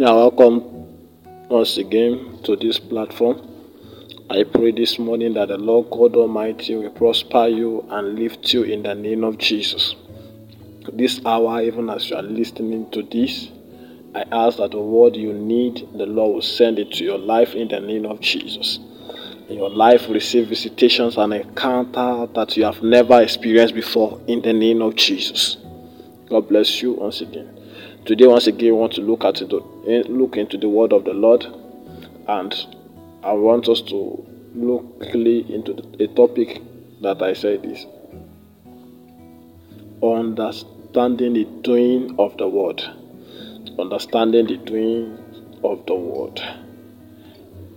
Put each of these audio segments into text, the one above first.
Yeah, welcome once again to this platform. I pray this morning that the Lord God Almighty will prosper you and lift you in the name of Jesus. This hour, even as you are listening to this, I ask that the word you need, the Lord will send it to your life in the name of Jesus. your life receive visitations and encounter that you have never experienced before in the name of Jesus. God bless you once again. Today, once again, we want to look at eh, look into the word of the Lord, and I want us to look quickly into the, a topic that I said is understanding the doing of the word. Understanding the doing of the word.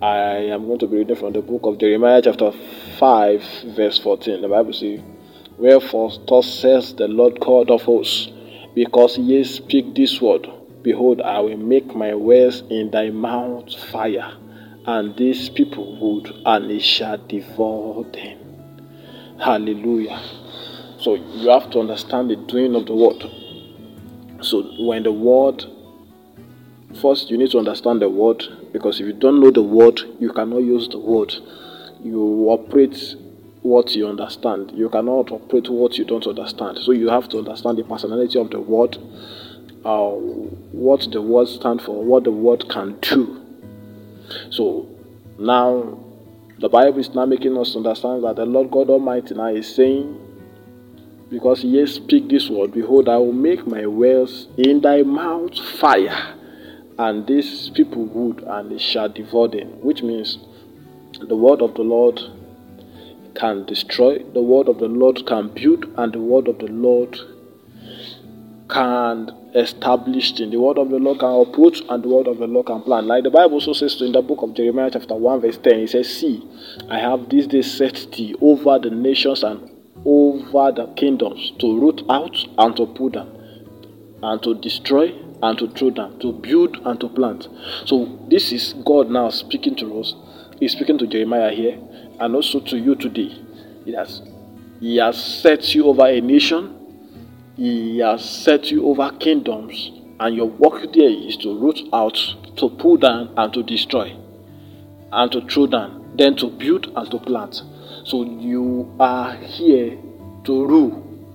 I am going to be reading from the book of Jeremiah, chapter 5, verse 14. The Bible says, Wherefore, thus says the Lord God of hosts, because ye speak this word, behold, I will make my words in thy mouth fire, and these people would, and it shall devour them. Hallelujah. So you have to understand the doing of the word. So when the word, first you need to understand the word, because if you don't know the word, you cannot use the word. You operate what you understand. You cannot operate what you don't understand. So you have to understand the personality of the word, uh, what the word stands for, what the word can do. So now the Bible is now making us understand that the Lord God Almighty now is saying, Because ye speak this word, behold, I will make my words in thy mouth fire, and these people wood, and they shall devour them. Which means the word of the Lord can destroy, the word of the Lord can build, and the word of the Lord can establish things. The word of the Lord can approach, and the word of the Lord can plan. Like the Bible also says in the book of Jeremiah, chapter 1, verse 10, it says, See, I have this day set thee over the nations and over the kingdoms to root out and to pull down, and to destroy and to throw down, to build and to plant. So, this is God now speaking to us. He's speaking to Jeremiah here and also to you today. He has, he has set you over a nation, He has set you over kingdoms, and your work there is to root out, to pull down, and to destroy, and to throw down, then to build and to plant. So you are here to rule.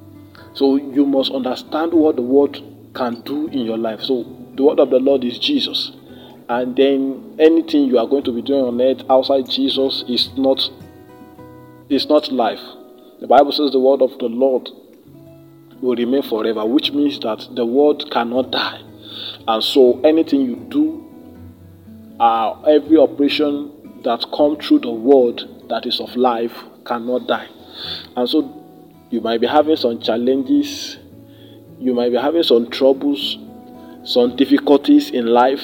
So you must understand what the word can do in your life. So the word of the Lord is Jesus and then anything you are going to be doing on earth outside Jesus is not is not life. The Bible says the word of the Lord will remain forever, which means that the word cannot die. And so anything you do, uh, every operation that come through the word that is of life cannot die. And so you might be having some challenges, you might be having some troubles, some difficulties in life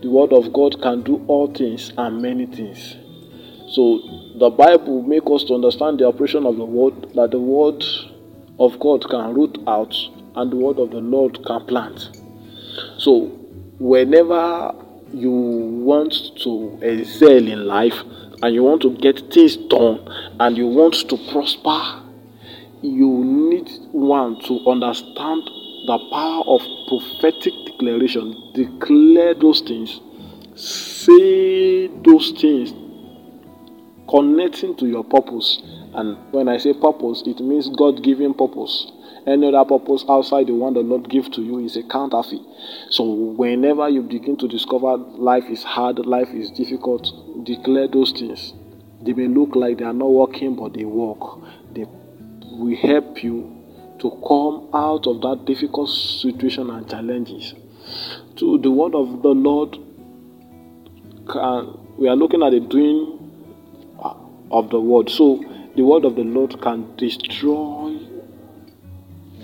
the word of God can do all things and many things. So the Bible make us to understand the operation of the word that the word of God can root out and the word of the Lord can plant. So whenever you want to excel in life and you want to get things done and you want to prosper, you need one to understand the power of prophetic declaration. Declare those things. Say those things connecting to your purpose. And when I say purpose, it means God given purpose. Any other purpose outside the one the Lord gives to you is a counterfeit. So whenever you begin to discover life is hard, life is difficult, declare those things. They may look like they are not working, but they work. They will help you to come out of that difficult situation and challenges. To the word of the Lord, can, we are looking at the doing uh, of the word. So the word of the Lord can destroy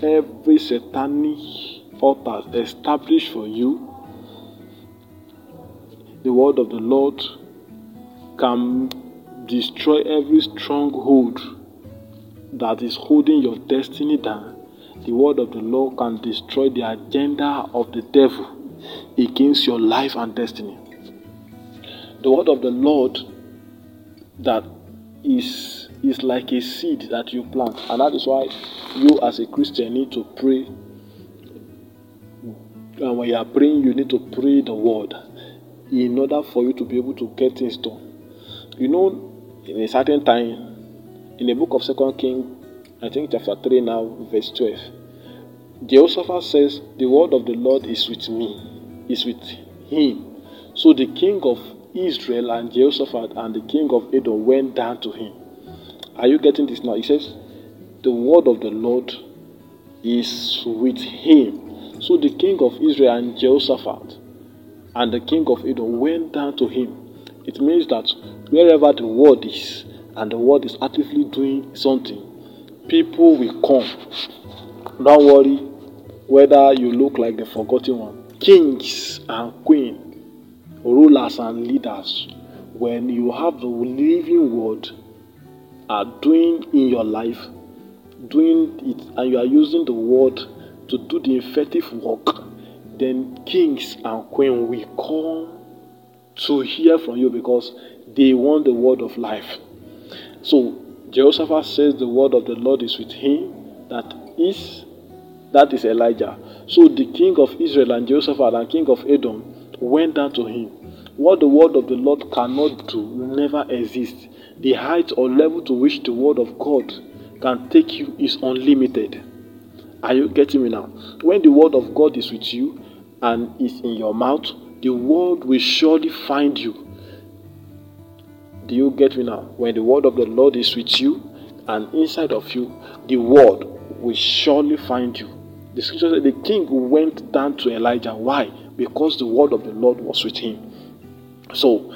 every satanic altar established for you. The word of the Lord can destroy every stronghold that is holding your destiny down, the word of the Lord can destroy the agenda of the devil against your life and destiny. The word of the Lord that is is like a seed that you plant, and that is why you as a Christian need to pray And when you are praying, you need to pray the word in order for you to be able to get things done. You know, in a certain time, in the book of Second King, I think chapter 3 now, verse 12, Jehoshaphat says, The word of the Lord is with me, is with him. So the king of Israel and Jehoshaphat and the king of Edom went down to him. Are you getting this now? He says, The word of the Lord is with him. So the king of Israel and Jehoshaphat and the king of Edom went down to him. It means that wherever the word is and the word is actively doing something, people will come. Don't worry whether you look like the forgotten one. Kings and queens, rulers and leaders, when you have the living word are doing in your life, doing it, and you are using the word to do the effective work, then kings and queens will come to hear from you because they want the word of life. So Jehoshaphat says the word of the Lord is with him. That is that is Elijah. So the king of Israel and Jehoshaphat and king of Edom went down to him. What the word of the Lord cannot do will never exist. The height or level to which the word of God can take you is unlimited. Are you getting me now? When the word of God is with you and is in your mouth, the word will surely find you. Do you get me now? When the word of the Lord is with you and inside of you, the word will surely find you. The scripture said the king went down to Elijah. Why? Because the word of the Lord was with him. So,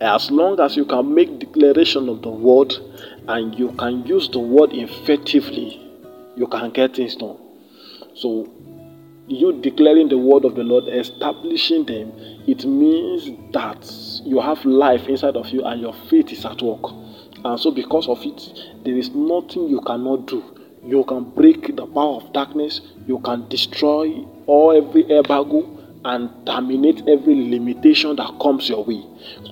as long as you can make declaration of the word and you can use the word effectively, you can get things done. So, you declaring the word of the Lord, establishing them, it means that you have life inside of you and your faith is at work. And so, because of it, there is nothing you cannot do. You can break the power of darkness, you can destroy all every embargo and terminate every limitation that comes your way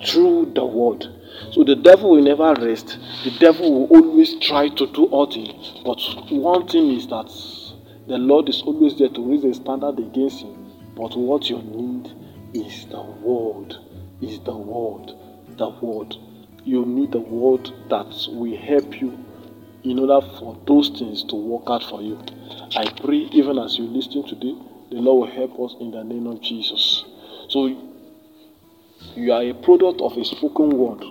through the word. So the devil will never rest. The devil will always try to do all things. But one thing is that the Lord is always there to raise a standard against you. But what you need is the word. Is the word. The word. You need the word that will help you in order for those things to work out for you. I pray even as you listen today the Lord will help us in the name of Jesus. So, you are a product of a spoken word.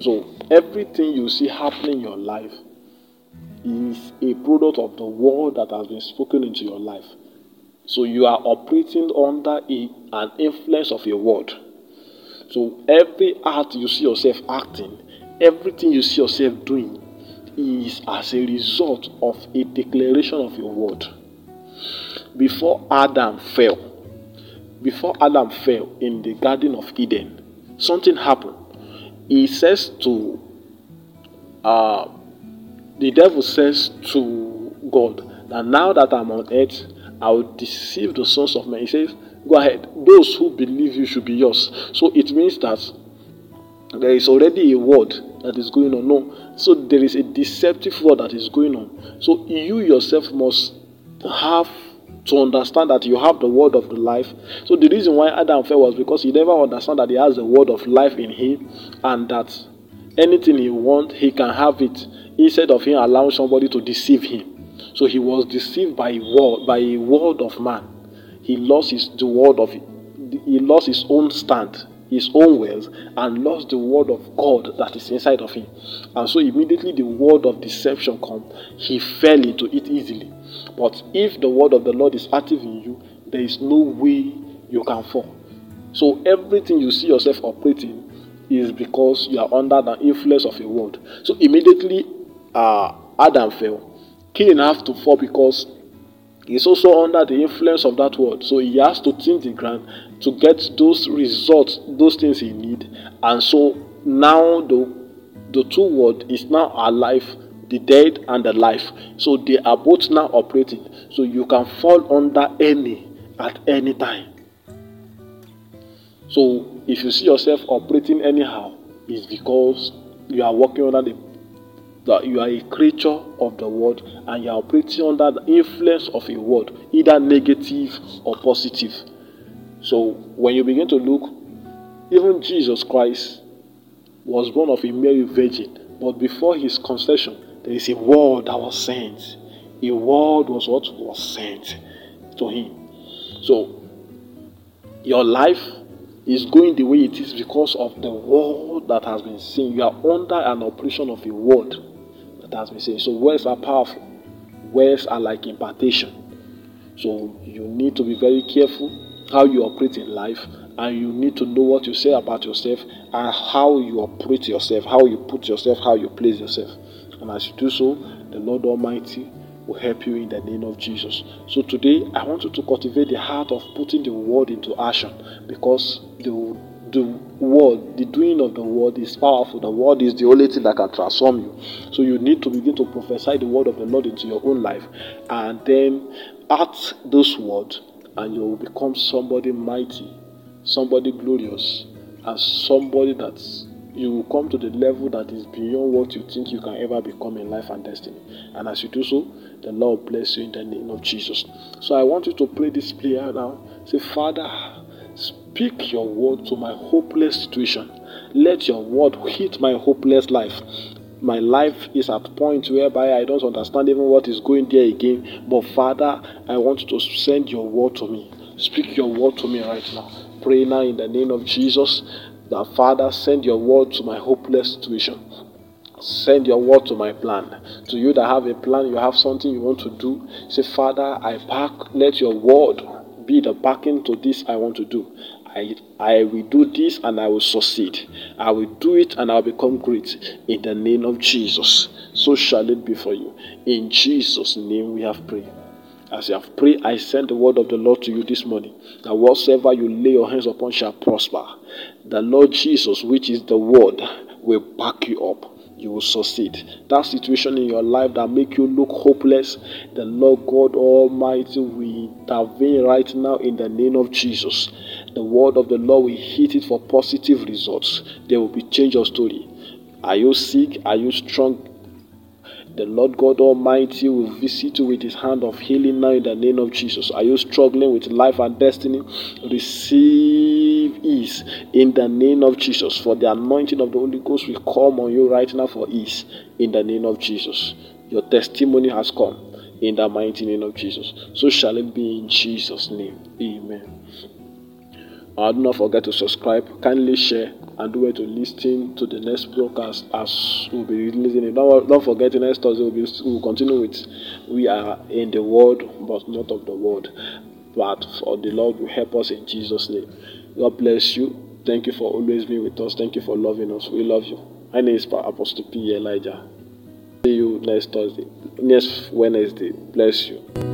So, everything you see happening in your life is a product of the word that has been spoken into your life. So, you are operating under a, an influence of a word. So, every act you see yourself acting, everything you see yourself doing, is as a result of a declaration of your word before Adam fell, before Adam fell in the Garden of Eden, something happened. He says to, uh, the devil says to God that now that I'm on earth, I will deceive the sons of men. He says, Go ahead. Those who believe you should be yours. So it means that there is already a word that is going on. No. So there is a deceptive word that is going on. So you yourself must have to understand that you have the word of the life. So the reason why Adam fell was because he never understood that he has the word of life in him and that anything he wants, he can have it instead of him allowing somebody to deceive him. So he was deceived by word, by a word of man. He lost his the word of he lost his own stand, his own words, and lost the word of God that is inside of him. And so immediately the word of deception come, he fell into it easily. But if the word of the Lord is active in you, there is no way you can fall. So everything you see yourself operating is because you are under the influence of a word. So immediately uh, Adam fell. Cain have to fall because he's also under the influence of that word. So he has to think the ground to get those results, those things he need. And so now the the two word is now alive the dead and the life. So they are both now operating. So you can fall under any at any time. So if you see yourself operating anyhow, it's because you are working under the that you are a creature of the world and you are operating under the influence of a word, either negative or positive. So when you begin to look, even Jesus Christ was born of a Mary virgin, but before his conception, there is a word that was sent. A word was what was sent to him. So your life is going the way it is because of the word that has been seen. You are under an operation of a word that me saying. So words are powerful. Words are like impartation. So you need to be very careful how you operate in life and you need to know what you say about yourself and how you operate yourself, how you put yourself, how you place yourself. And as you do so, the Lord Almighty will help you in the name of Jesus. So today, I want you to cultivate the heart of putting the word into action because the the word, the doing of the word is powerful. The word is the only thing that can transform you. So you need to begin to prophesy the word of the Lord into your own life and then act this word, and you will become somebody mighty, somebody glorious, and somebody that you will come to the level that is beyond what you think you can ever become in life and destiny. And as you do so, the Lord bless you in the name of Jesus. So I want you to pray this prayer now. Say, Father, speak your word to my hopeless situation. Let your word hit my hopeless life my life is at point whereby I don't understand even what is going there again. But Father, I want you to send your word to me. Speak your word to me right now. Pray now in the name of Jesus that Father, send your word to my hopeless situation. Send your word to my plan. To you that have a plan, you have something you want to do. Say, Father, I pack, let your word be the backing to this I want to do. I, I will do this and I will succeed. I will do it and I'll become great in the name of Jesus. So shall it be for you. In Jesus' name we have prayed. As you have prayed, I send the word of the Lord to you this morning. That whatsoever you lay your hands upon shall prosper. The Lord Jesus, which is the word, will back you up. You will succeed. That situation in your life that make you look hopeless, the Lord God Almighty will intervene right now in the name of Jesus. The word of the Lord will hit it for positive results. There will be change of story. Are you sick? Are you strong? The Lord God Almighty will visit you with his hand of healing now in the name of Jesus. Are you struggling with life and destiny? Receive ease in the name of Jesus. For the anointing of the Holy Ghost will come on you right now for ease in the name of Jesus. Your testimony has come in the mighty name of Jesus. So shall it be in Jesus' name. Amen. Uh, do not forget to subscribe, kindly share, and do it to listen to the next broadcast as we'll be releasing it. Don't, don't forget, next Thursday we'll, be, we'll continue with We are in the world, but not of the world. But for the Lord will help us in Jesus' name. God bless you. Thank you for always being with us. Thank you for loving us. We love you. My name is Apostle P. Elijah. See you next Thursday, next Wednesday. Bless you.